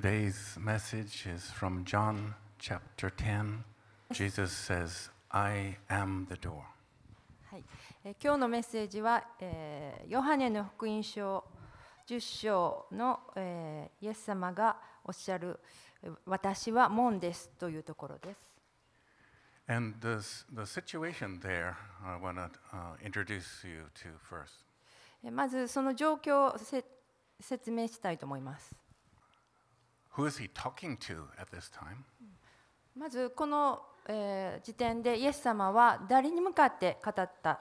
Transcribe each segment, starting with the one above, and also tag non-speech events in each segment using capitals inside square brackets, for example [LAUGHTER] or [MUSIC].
Today's message is from John chapter 10. Jesus says, I am the door. はいえー今日のメッセージは、えーヨハネの福音書10章の、えーイエス様がおっしゃるえー「私は門です」というところです。And the, the situation there, I want to uh, introduce you to first. えーまずその状況をせ説明したいと思います。Who is he talking to at this time? まずこの、えー時点でイエス様は誰に向かって語った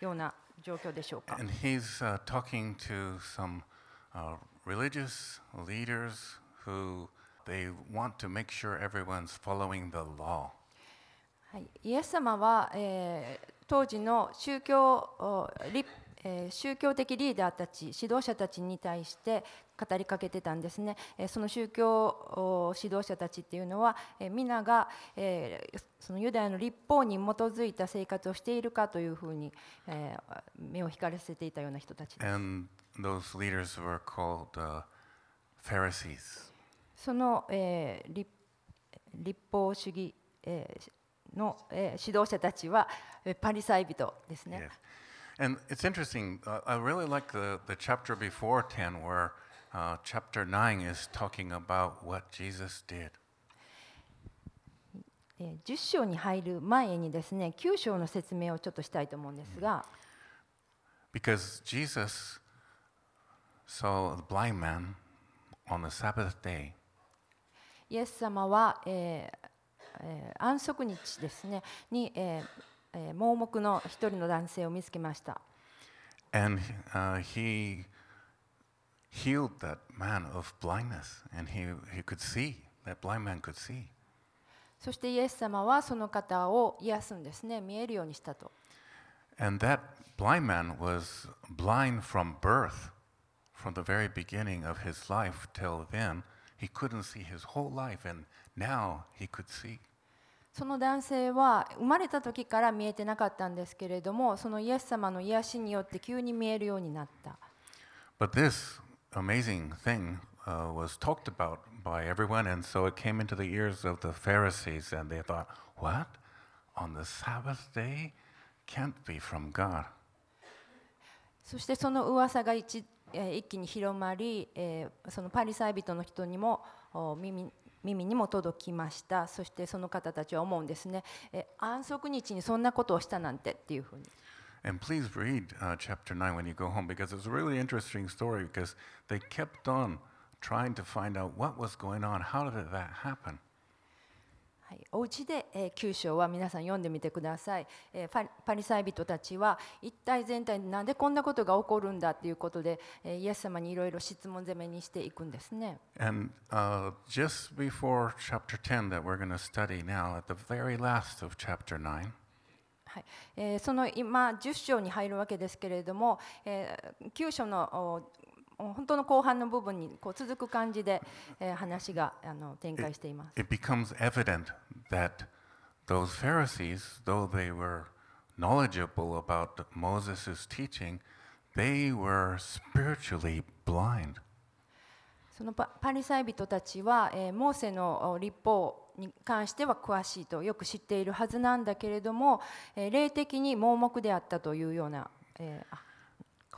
ような状況でしょうか。And he's uh, talking to some uh, religious leaders who they want to make sure everyone's following the law. はい、イエス様は、えー当時の宗教おリえー宗教的リーダーたち指導者たちに対して語りかけてたんですね、えーその宗教お指導者たちっていうのは、えー皆が、えーそのユダヤの立法に基づいた生活をしているかというふうに、えー目を光らせていたような人たちです And those leaders were called uh, Pharisees. その、えー立立法主義、えーの、えー指導者たちはえーパリサイ人ですね。Yes. And it's interesting, uh, I really like the, the chapter before 10 where uh, chapter 9 is talking about what Jesus did. えー10章に入る前にですね9章の説明をちょっとしたいと思うんですが、 Because Jesus saw the blind man on the Sabbath day イエス様は、えーえー安息日ですねに、えーえー 盲目の一人の男性を見つけました。and uh, he healed that man of blindness and he, he could see, that blind man could see. そしてイエス様はその方を癒すんですね見えるようにしたと。And that blind man was blind from birth, from the very beginning of his life till then. He couldn't see his whole life, and now he could see. その男性は生まれた時から見えてなかったんですけれどもそのイエス様の癒しによって急に見えるようになった。But this amazing thing uh, was talked about by everyone, and so it came into the ears of the Pharisees, and they thought, What? On the Sabbath day? Can't be from God. そしてその噂が一,、えー一気に広まり、えーそのパリサイ人の人にもお耳耳にも届きましたそしてその方たちは思うんですね、え安息日にそんなことをしたなんてっていうふうに And please read uh, chapter 9 when you go home because it's a really interesting story because they kept on trying to find out what was going on. How did that happen? はい、お家で、えー、9章は皆さん読んでみてください、えーパリサイ人たちは一体全体になんでこんなことが起こるんだっていうことで、えーイエス様にいろいろ質問攻めにしていくんですね。And uh, just before chapter 10 that we're going to study now, at the very last of chapter 9, はいえーその今10章に入るわけですけれども、えー9章の本当の後半の部分にこう続く感じで、えー話があの展開しています。it becomes evident that those Pharisees, though they were knowledgeable about Moses' teaching, they were spiritually blind. そのパパリサイ人たちは、えーモーセのお立法に関しては詳しいとよく知っているはずなんだけれども、えー霊的に盲目であったというような、えー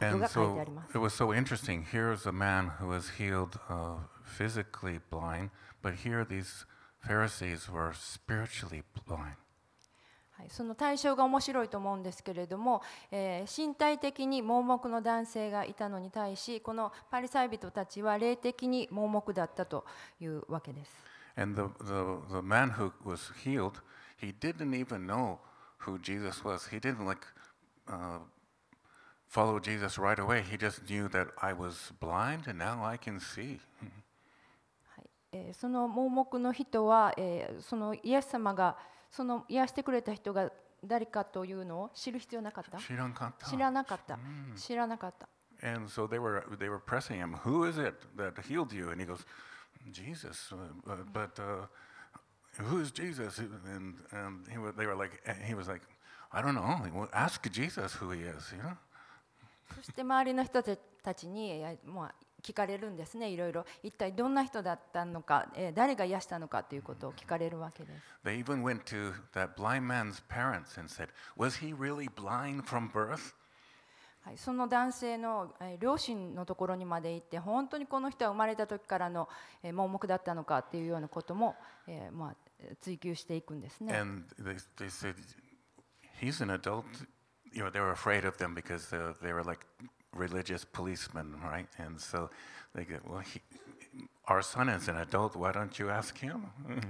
And so it was so interesting. Here's a man who was healed uh, physically blind, but here these Pharisees were spiritually blind. はい、その対象が面白いと思うんですけれども、えー身体的に盲目の男性がいたのに対しこのパリサイ人たちは霊的に盲目だったというわけです。And the, the, the man who was healed, he didn't even know who Jesus was. He didn't like uh, follow Jesus right away. He just knew that I was blind and now I can see. はいえーその盲目の人は、えーそのイエス様がその癒してくれた人が誰かというのを知る必要なかった知らんかった。知らなかった知らなかった And so they were they were pressing him. Who is it that healed you? And he goes, Jesus. Uh, uh, but uh, who is Jesus? And and he was, they were like he was like, I don't know. Well, Ask Jesus who he is. You know. そして周りの人たちにもう聞かれるんですねいろいろ一体どんな人だったのか、えー誰が癒したのかということを聞かれるわけです They even went to that blind man's parents and said, Was he really blind from birth? はい、その男性の、えー両親のところにまで行って本当にこの人は生まれた時からの、えー盲目だったのかっていうようなことも、えーまあ、追求していくんですね。And they, they said, He's an adult. You know, they were afraid of them because uh, they were like religious policemen, right? And so they go, Well, he, our son is an adult. Why don't you ask him? [LAUGHS]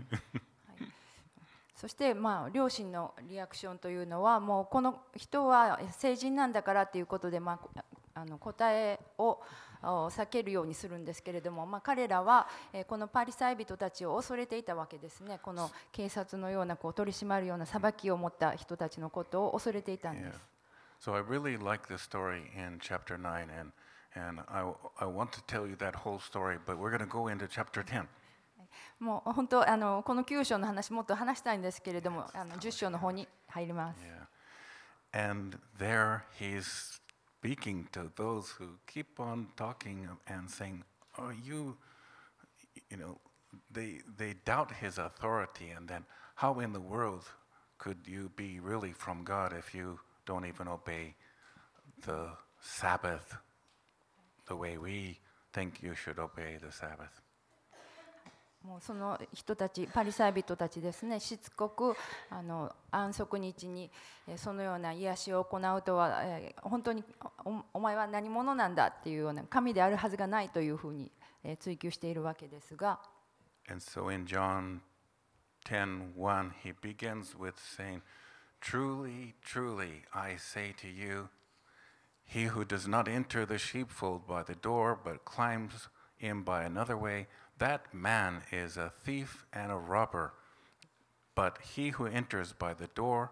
そして、まあ、両親のリアクションというのはもうこの人は成人なんだからということで、まあ、あの答えをあ避けるようにするんですけれども、まあ、彼らはえーこのパリサイ人たちを恐れていたわけですねこの警察のようなこう取り締まるような裁きを持った人たちのことを恐れていたんで.す。So I really like this story in chapter 9, and, and I, I want to tell you that whole story, but we're going to go into chapter 10. もう本当あのこの9章の話もっと話したいんですけれどもあの10章の方に入ります。 Yeah. And there he's speaking to those who keep on talking and saying, Oh, you, you know, they, they doubt his authority, and then how in the world could you be really from God if you Don't even obey the Sabbath the way we think you should obey the Sabbath? もうその人たちパリサイ人たちですねしつこくあの安息日にえーそのような癒しを行うとは、えー本当におお前は何者なんだっていうような神であるはずがないというふうにえー追求しているわけですが And so in John 10:1 he begins with saying, "Truly, truly, I say to you, he who does not enter the sheepfold by the door but climbs in by another way, that man is a thief and a robber. But he who enters by the door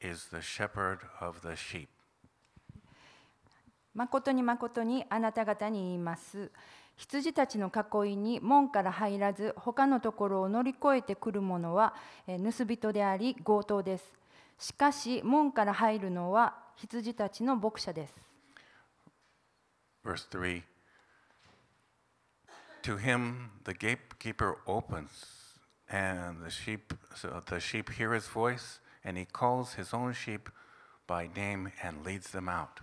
is the shepherd of the sheep." 誠に誠にあなた方に言います羊たちの囲いに門から入らず他のところを乗り越えてくる者はえー盗人であり強盗です しかし門から入るのは羊たちの牧者です Verse 3 To him the gatekeeper opens, and the sheep, so the sheep hear his voice, and he calls his own sheep by name and leads them out.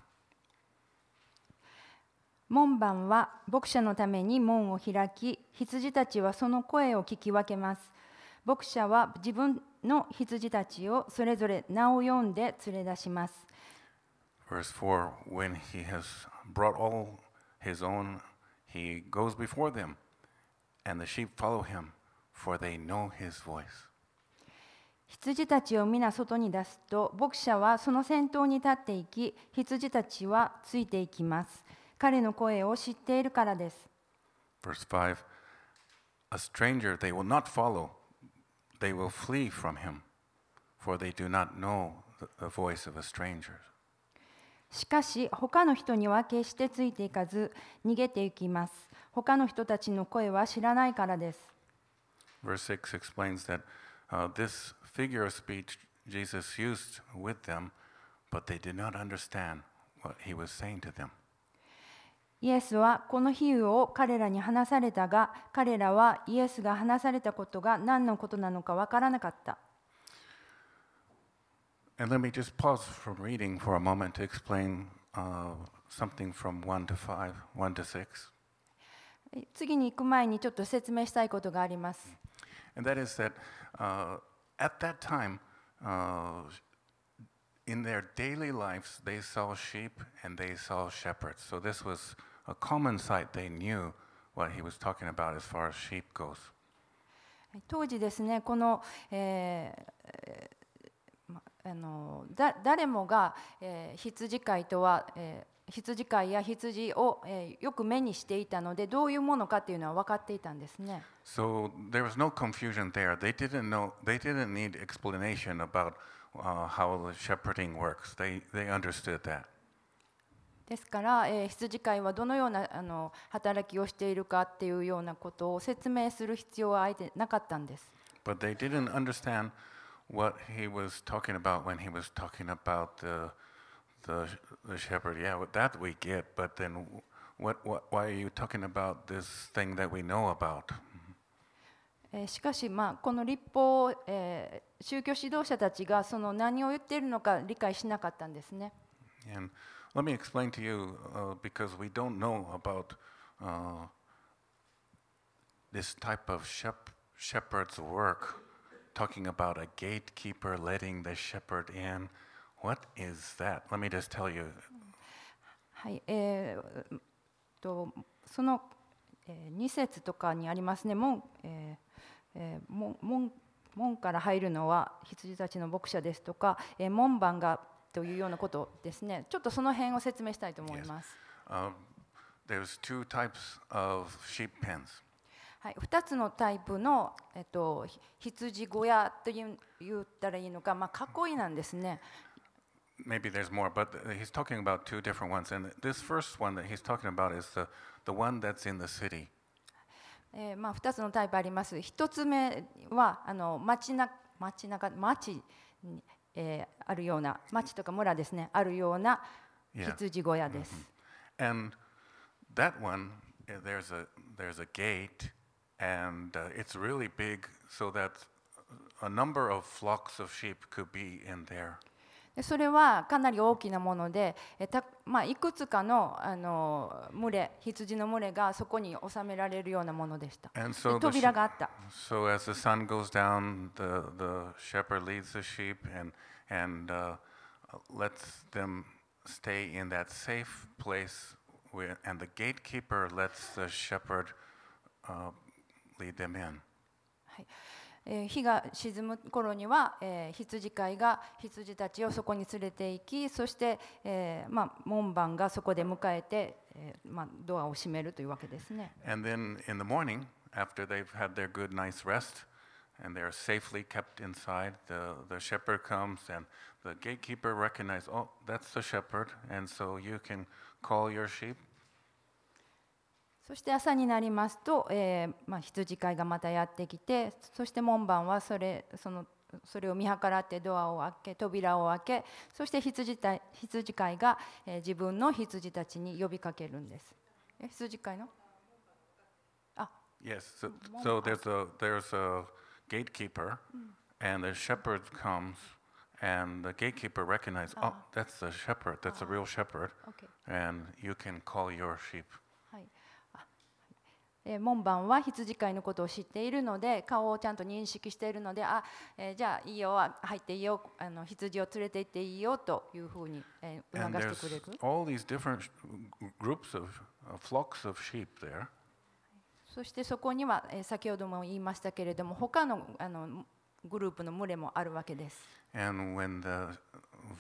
門番は牧者のために門を開き羊たちはその声を聞き分けます牧者は自分の羊たちをそれぞれ名を呼んで連れ出します Verse 4 When he has brought all his own, he goes before them, and the sheep follow him, for they know his voice. 羊たちを皆外に出すと牧者はその先頭に立っていき羊たちはついていきます彼の声を知っているからです Verse 5 A stranger they will not follow, they will flee from him, for they do not know the, the voice of a stranger. しかし他の人には決してついていかず逃げていきます他の人たちの声は知らないからです Verse 6 explains that uh, this figure of speech Jesus used with them, but they did not understand what he was saying to them. イエスはこの比喩を彼らに話されたが彼らはイエスが話されたことが何のことなのかわからなかった And let me just pause from reading for a moment to explain uh, something from 1 to 5, 1 to 6. 次に行く前にちょっと説明したいことがあります And that is that uh, at that time, uh, in their daily lives, they saw sheep and they saw shepherds. So this was a common sight. They knew what he was talking about as far as sheep goes. 当時ですねこの、えーあのだ誰もが、えー羊飼いとは、えー羊飼いや羊を、えーよく目にしていたのでどういうものかっていうのは分かっていたんですね。So there was no confusion there. They didn't know. They didn't need explanation about uh, how the shepherding works. They they understood that. ですから、えー羊飼いはどのようなあの働きをしているかっていうようなことを説明する必要はあえてなかったんです。But they didn't understand what he was talking about when he was talking about the, the, the shepherd. Yeah, that we get, but then what, what, why are you talking about this thing that we know about? えーしかし、まあ、この立法、えー宗教指導者たちがその何を言っているのか理解しなかったんですね。And let me explain to you, uh, because we don't know about uh, this type of shep- shepherd's work, talking about a gatekeeper letting the shepherd in. What is that? Let me just tell you. はいえーとその、えー、2節とかにありますね門,、えーえー門門門から入るのは羊たちの牧者ですとか、えー門番が というようなことですねちょっとその辺を説明したいと思います。Um, there's two types of sheep pens. はい、2つのタイプの、えっと、ひ羊小屋という言ったらいいのか、まあ、囲いなんですね。Maybe there's more, but he's talking about two different ones. And this first one that he's talking about is the, the one that's in the city. えーまあ、2つのタイプあります。1つ目はあの町な町中町に、えーあるような町とか村ですねあるような Yeah. 羊小屋です。And that one, uh, there's a, there's a gate, and uh, it's really big so that a number of flocks of sheep could be in there. それはかなり大きなもので、いくつかの,群れ、羊の群れがそこに収められるようなものでした。So、扉があった。え日が沈む頃には、え羊飼いが羊たちをそこに連れて行きそして、えーまあ、門番がそこで迎えて、えーまあ、ドアを閉めるというわけですね。And then in the morning, after they've had their good night's rest and they are safely kept inside, the, the shepherd comes and the gatekeeper recognizes, oh, that's the shepherd, and so you can call your sheep. そして朝になりますと、えーまあ、羊飼いがまたやってきてそして門番はそれそのそれを見計らってドアを開け扉を開けそして羊た羊飼いが、えー自分の羊たちに呼びかけるんです。え羊飼いのあ Yes, so, so there's a there's a gatekeeper, and the shepherd comes, and the gatekeeper recognizes, oh, that's the shepherd, that's a real shepherd, and you can call your sheep. 門番は羊飼いのことを知っているので顔をちゃんと認識しているのであ、えー、じゃあいいよ入っていいよあの羊を連れて行っていいよというふうに、えー、促してくれる。そしてそこには、えー、先ほども言いましたけれども他の,あのグループの群れもあるわけです。And when the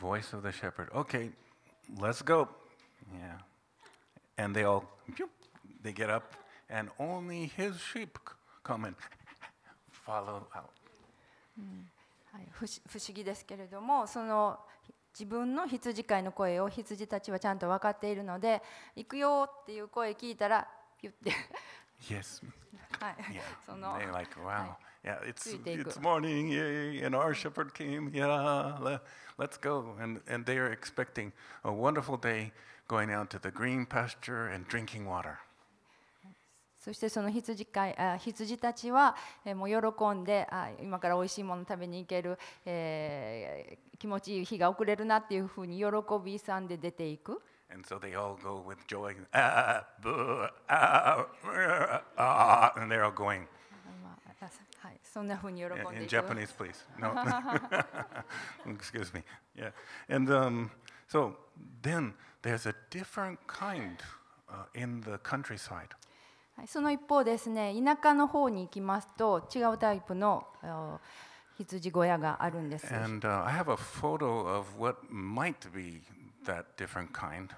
voice of the shepherd, okay, let's go. Yeah. And they all they get up. And only his sheep come and follow out. はい、不思議ですけれどもその自分の羊飼いの声を羊たちはちゃんと分かっているので行くよっていう声聞いたらピュッて Yes. はい、Yeah. その They're like, wow. Yeah, it's, ついていく。it's morning, yay, and our shepherd came. Yeah, le- let's go. And, and they are expecting a wonderful day going out to the green pasture and drinking water. そしてその羊飼いあ羊たちは、えーもう喜んであ今から美味しいもの食べに行ける、えー気持ちいい日が遅れるなっていうふうに喜び勇んで出ていく。And so they all go with joy. Ah, boo, ah, ah, ah, and they're all going. そんなふうに喜ん In, で in いく。Japanese, please. No. Excuse me. Yeah. And um, so then there's a different kind uh, in the countryside. はい、その一方ですね田舎の方に行きますと違うタイプのあ羊小屋があるんです。And uh, I have a photo of what might be that different kind.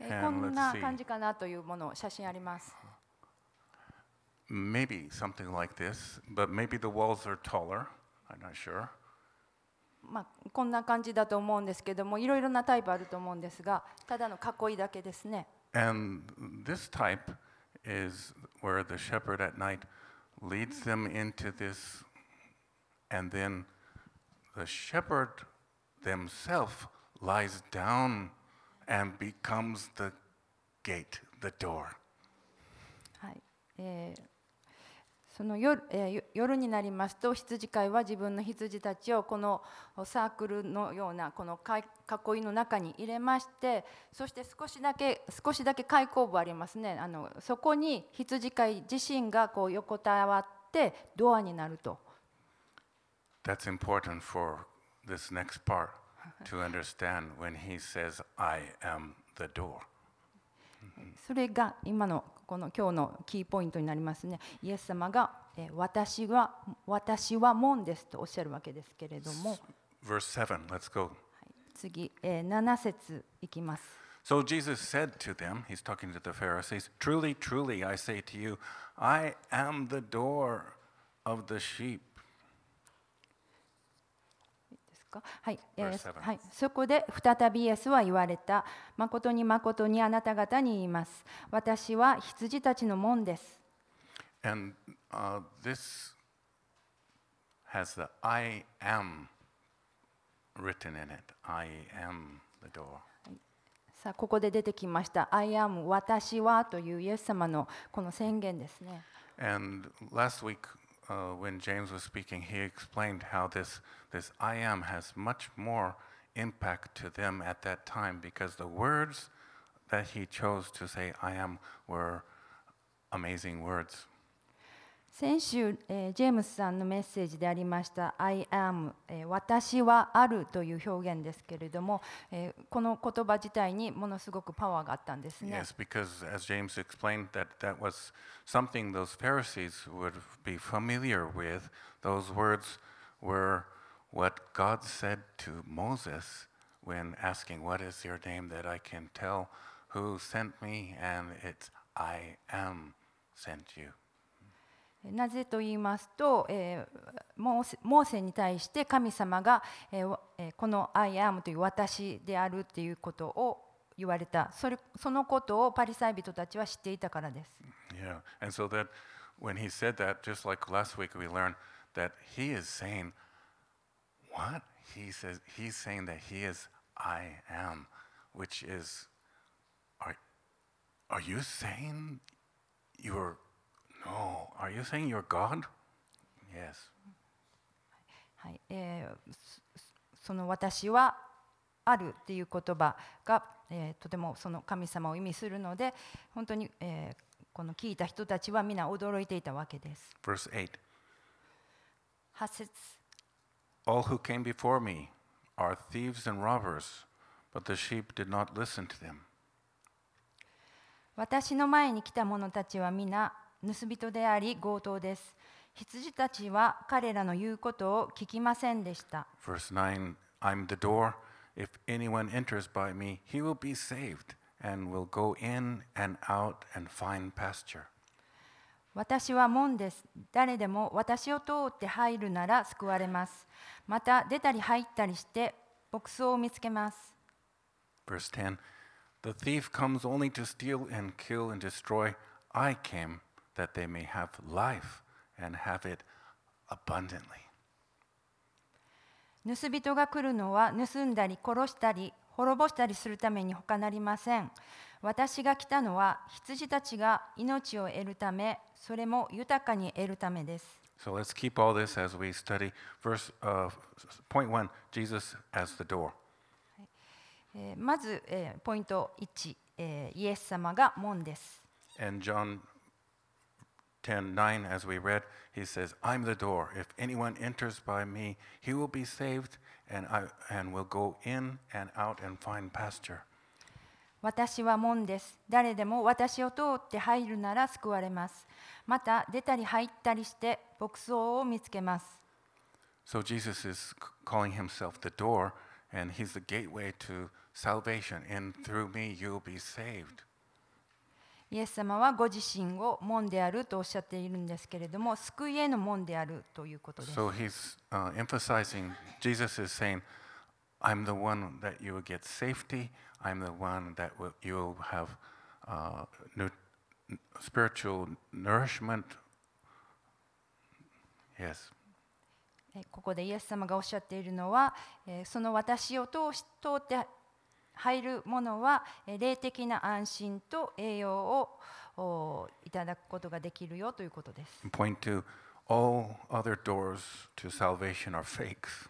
えーこんな.感じかなというもの写真あります。Maybe something like this, but maybe the walls are taller. I'm not sure. まあ、こんな感じだと思うんですけどもいろいろなタイプあると思うんですがただの囲いだけですね。And this type is where the shepherd at night leads them into this, and then the shepherd themselves lies down and becomes the gate. the door. はいえー その夜,、えー夜になりますと羊飼いは自分の羊たちをこのサークルのようなこの囲いの中に入れましてそして少しだけ少しだけ開口部ありますねあのそこに羊飼い自身がこう横たわってドアになると That's important for this next part to understand when he says, I am the door. それが今のこの今日のキーポイントになりますねイエス様が、えー私は私は門ですとおっしゃるわけですけれども、Verse 7, let's go. 次、えー7節いきます。So Jesus said to them, he's talking to the Pharisees, Truly, truly, I say to you, I am the door of the sheep. ですか？はい、はい、そこで再びイエスは言われた。誠に誠にあなた方に言います。私は羊たちの門です。And uh, this has the I am written in it. I am the door. さあ、ここで出てきました。I am 私はというイエス様のこの宣言ですね。And last week, uh, when James was speaking, he explained how this, this I am has much more impact to them at that time because the words that he chose to say I am were amazing words. 先週、えージェームスさんのメッセージでありました「I am、えー私はある」という表現ですけれども、えーこの言葉自体にものすごくパワーがあったんですね。Yes, because as James explained, that, that was something those Pharisees would be familiar with. Those words were what God said to Moses when asking, What is your name that I can tell who sent me? And it's, I am sent you. なぜと言いますと、えーモーセに対して神様が、えーわえーこの「I am」という私であるっていうことを言われたそれそのことをパリサイ人たちは知っていたからです。Yeah. And so that when he said that, just like last week, we learned that he is saying, What? He says, He's saying that he is I am, which is, are, are you saying you're, no, are you saying you're God? Yes. はいえーそその私はあるっていう言葉が、えーとてもその神様を意味するので本当に、えーこの聞いた人たちは皆驚いていたわけです。Verse 8 8節 All who came before me are thieves and robbers, but the sheep did not listen to them. 私の前に来た者たちは皆盗人であり強盗です。羊たちは彼らの言うことを聞きませんでした。Verse 9 I'm the door. If anyone enters by me, he will be saved and will go in and out and find pasture. 私は門です。誰でも私を通って入るなら救われます。また出たり入ったりして牧草を見つけます。Verse 10 The thief comes only to steal and kill and destroy. I came that they may have life and have it abundantly. 盗人が来るのは盗んだり殺したり滅ぼしたりするために他なりません。私が来たのは羊たちが命を得るため、それも豊かに得るためです。So let's keep all this as we study. Verse uh, point one Jesus as the door. えーまず、えーポイント1、えーイエス様が門です。And John 10 9, as we read, he says, I'm the door. If anyone enters by me, he will be saved and, I, and will go in and out and find pasture. 私は門です。誰でも私を通って入るなら救われます。また出たり入ったりして牧草を見つけます。 So Jesus is c- calling himself the door, and he's the gateway to salvation. And through me, you'll be saved. イエス様はご自身を門であるとおっしゃっているんですけれども、救いへの門であるということです。So he's uh, emphasizing, Jesus is saying, I'm the one that you will get safety. I'm the one that will, you will have uh, nu- spiritual nourishment. Yes. えここでイエス様がおっしゃっているのは、えーその私を通し通って入るものはえー霊的な安心と栄養をおいただくことができるよということです。Point to all other doors to salvation are fakes.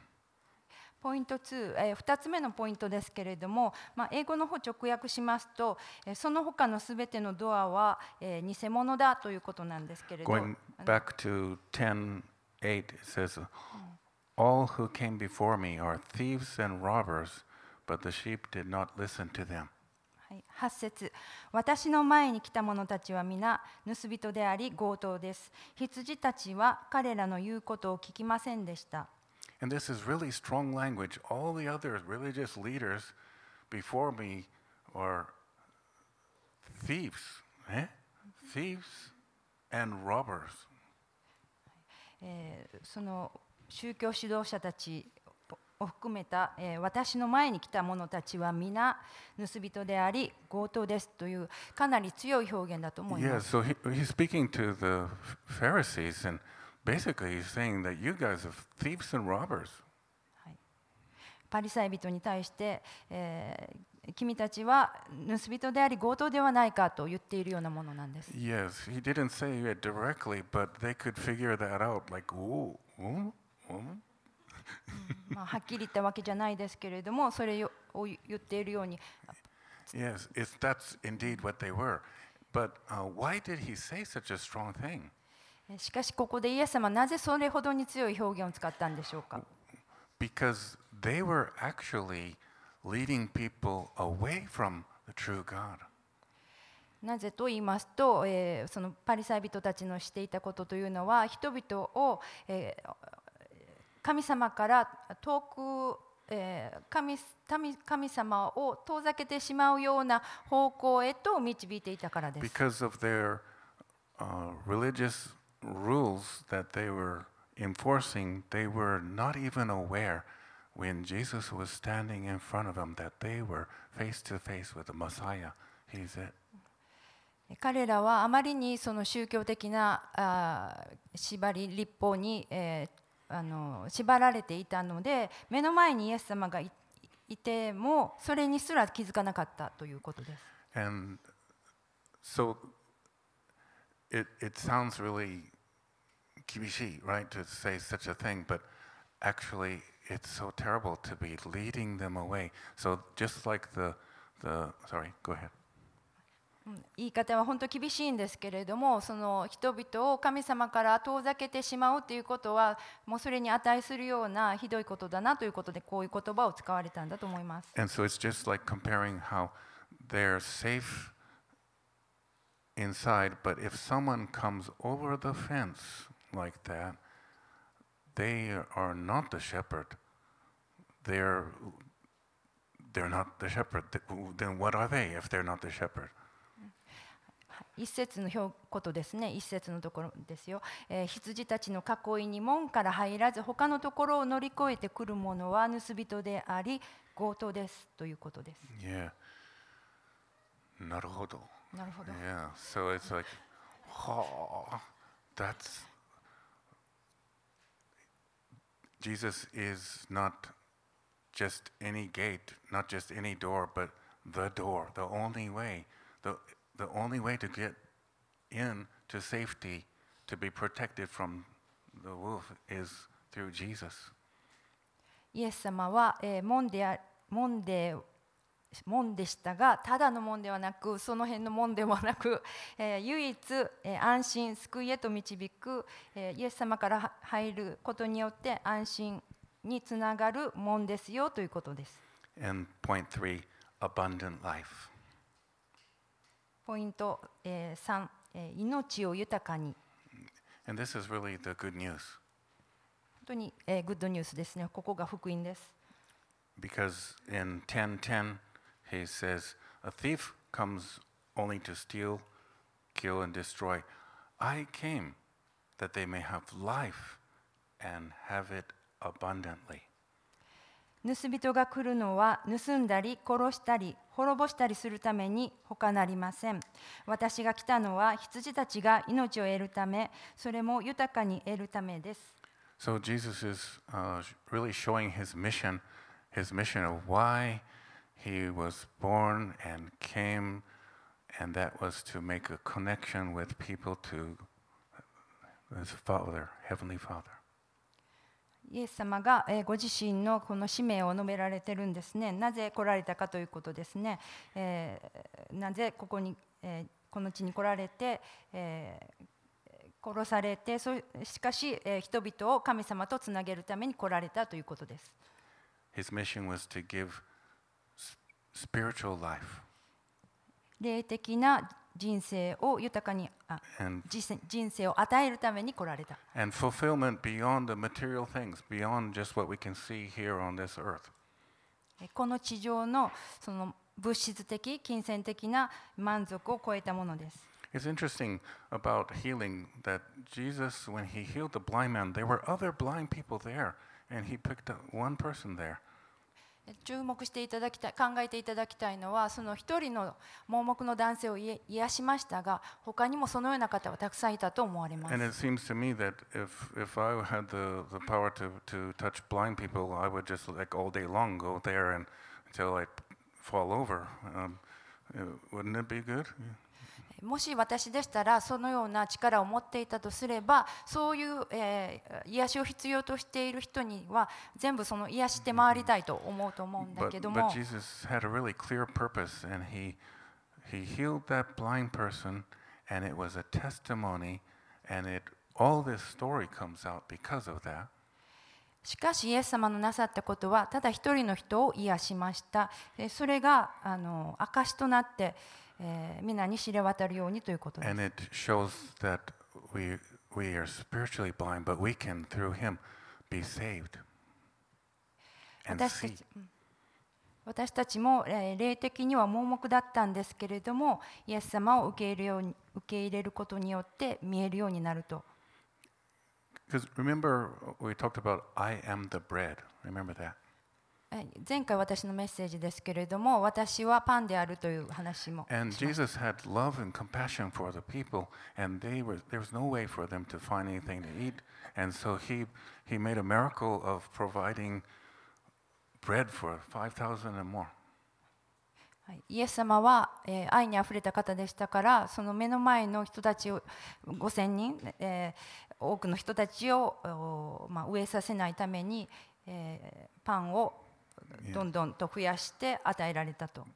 ポイント2、え2つ目のポイントですけれども、まあ、英語の方直訳しますと、えーその他のすべてのドアは、えー偽物だということなんですけれど、Going back to 10 8, it says, All who came before me are thieves and robbers, 8節。私の前に来た者たちは皆盗人であり強盗です。羊たちは彼らの言うことを聞きませんでした。その宗教指導者たちを含めた、えー私の前に来た者たちは皆盗人であり強盗ですというかなり強い表現だと思い Yeah, ます。so he, he's speaking to the Pharisees, and basically he's saying that you guys are thieves and robbers. パリサイ人に対して、えー君たちは盗人であり強盗ではないかと言っているようなものなんです。Yes, he didn't say it directly, but they could figure that out. Like, ooh, ooh, ooh. まあ、はっきり言ったわけじゃないですけれどもそれを言っているように Yes, it's, that's indeed what they were. But uh, why did he say such a strong thing? えしかしここでイエス様はなぜそれほどに強い表現を使ったんでしょうか Because they were actually leading people away from the true God. なぜと言いますと、えーそのパリサイ人たちのしていたことというのは人々を、えー神様から遠く神,様を遠ざけてしまうような方向へと導いていたからです。彼らはあまりにその宗教的な、縛り、立法に、あの縛られていたので目の前にイエス様がいいてもそれにすら気づかなかったということです。And so it, it sounds really kibishi, right, to say such a thing, but actually it's so terrible to be leading them away. So just like the, the sorry, go ahead. 言い方は本当厳しいんですけれどもその人々を神様から遠ざけてしまうということはもうそれに値するようなひどいことだなということでこういう言葉を使われたんだと思います。And so it's just like comparing how they're safe inside, but if someone comes over the fence like that, they are not the shepherd. They're they're not the shepherd. Then what are they if they're not the shepherd? 一節の表ことですね一節のところですよ、えー羊たちの囲いに門から入らず他のところを乗り越えてくる者は盗人であり強盗ですということです Yeah. なるほど。なるほど Yeah. So it's like, oh, that's Jesus is not just any gate, not just any door, but the door, the only way, the the only way to get in to safety, to be protected from the wolf, is through Jesus. イエス様は、えー門であ門で門でしたがただの門ではなくその辺の門ではなく、えー唯一、えー安心救いへと導く、えーイエス様からは入ることによって安心につながる門ですよということです。And point three, abundant life. ポイント、えー3、えー命を豊かに And this is really the good news. 本当に、えーグッドニュースですねここが福音です。Because in 10:10 he says, "A thief comes only to steal, kill and destroy. I came that they may have life and have it abundantly." 盗人が来るのは盗んだり殺したり滅ぼしたりするために他なりません私が来たのは羊たちが命を得るためそれも豊かに得るためです So Jesus is uh, really showing his mission, his mission of why he was born and came, and that was to make a connection with people to his Father, Heavenly Father. イエス様が、えーご自身のこの使命を述べられてるんですね。なぜ来られたかということですね。えーなぜここに、えーこの地に来られて、えー殺されてそしかし、えー人々を神様とつなげるために来られたということです。His mission was to give spiritual life 霊的な人生を豊かにあ人生を与えるために来られた。and fulfillment beyond the material things, beyond just what we can see here on this earth. えこの地上のその物質的、金銭的な満足を超えたものです。It's interesting about healing that Jesus, when he healed the blind man, there were other blind people there, and he picked up one person there. 注目していただきたい、考えていただきたいのは、その一人の盲目の男性を癒しましたが、他にもそのような方はたくさんいたと思われます And。it seems to me that if, if I had the, the power to, to touch blind people, I would just like all day long go there and until I fall over. Um, wouldn't it be good? もし私でしたら、そのような力を持っていたとすれば、そういう、えー癒しを必要としている人には、全部その癒して回りたいと思うと思うんだ But, けど but も、Jesus had a really clear purpose, and he, he healed that blind person, and it was a testimony, and it, all this story comes out because of that. しかしイエス様のなさったことはただ一人の人を癒しましたえーそれがあの証となって、えー、皆に知れ渡るようにということです。私たち,私たちも、えー、霊的には盲目だったんですけれども、イエス様を受け入れ,ように受け入れることによって見えるようになると。前回私のメッセージですけれども、私はパンであるという話もしし。People, イエス様は、愛にあふれた方でしたから、その目の前の人たちを5000人、多くの人たちを、まあ、飢えさせないために、えー、パンを。どんどんと増やして与えられたと。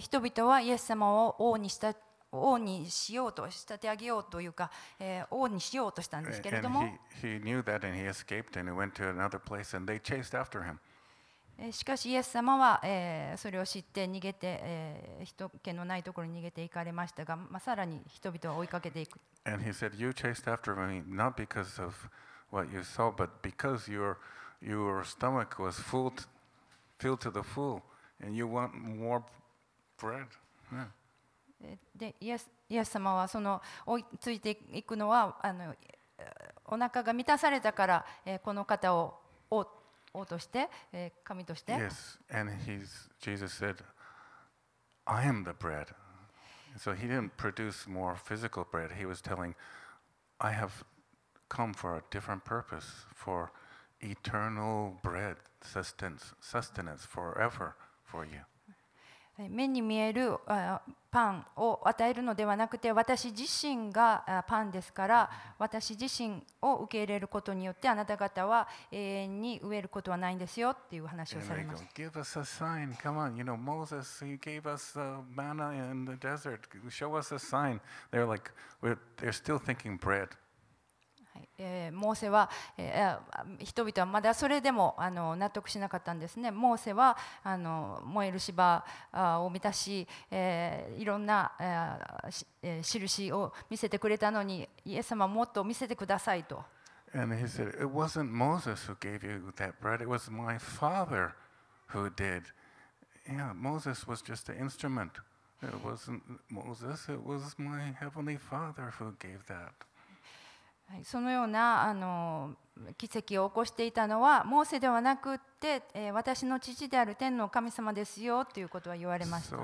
人々はイエス様を王にした。王にしようと仕立て上げようというか、えー、王にしようとしたんですけれども。えーしかしイエス様は、えーそれを知って逃げて、えー人気のないところに逃げていかれましたが、まあ、さらに人々は追いかけていく And he said, You chased after me not because of what you saw, but because your, your stomach was full filled to the full, and you want more bread. Yeah. えーでイエスイエス様はその追いついていくのはあのえーお腹が満たされたから、えーこの方を王 王として、えー神として、 Yes. And he's, Jesus said, I am the bread. So he didn't produce more physical bread. He was telling, I have come for a different purpose, for eternal bread, sustenance, sustenance forever for you. 目に見えるパンを与えるのではなくて私自身がパンですから私自身を受け入れることによってあなた方は永遠に飢えることはないんですよっていう話を And さ they れま go, した。はいえーモーセは、えー人々はまだそれでもあの納得しなかったんですね。モーセはあの燃える芝を満たし、えーいろんな、えーえー印を見せてくれたのにイエス様もっと見せてくださいと。And he said, It wasn't Moses who gave you that bread, it was my father who did. Yeah, Moses was just an instrument. It wasn't Moses, it was my heavenly father who gave that. そのようなあの奇跡を起こしていたのはモーセではなくて、え、私の父である天の神様ですよということは言われました。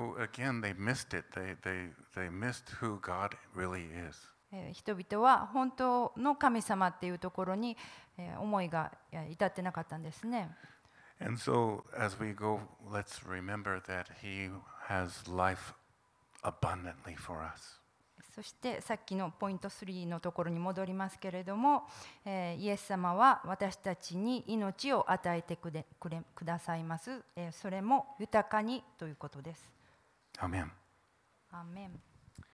人々は本当の神様っていうところに思いが至ってなかったんですね。And so, as we go, let's remember that He has life abundantly for us. そしてさっきのポイント3のところに戻りますけれども、えーイエス様は私たちに命を与えてくれくださいます、えーそれも豊かにということです。アーメン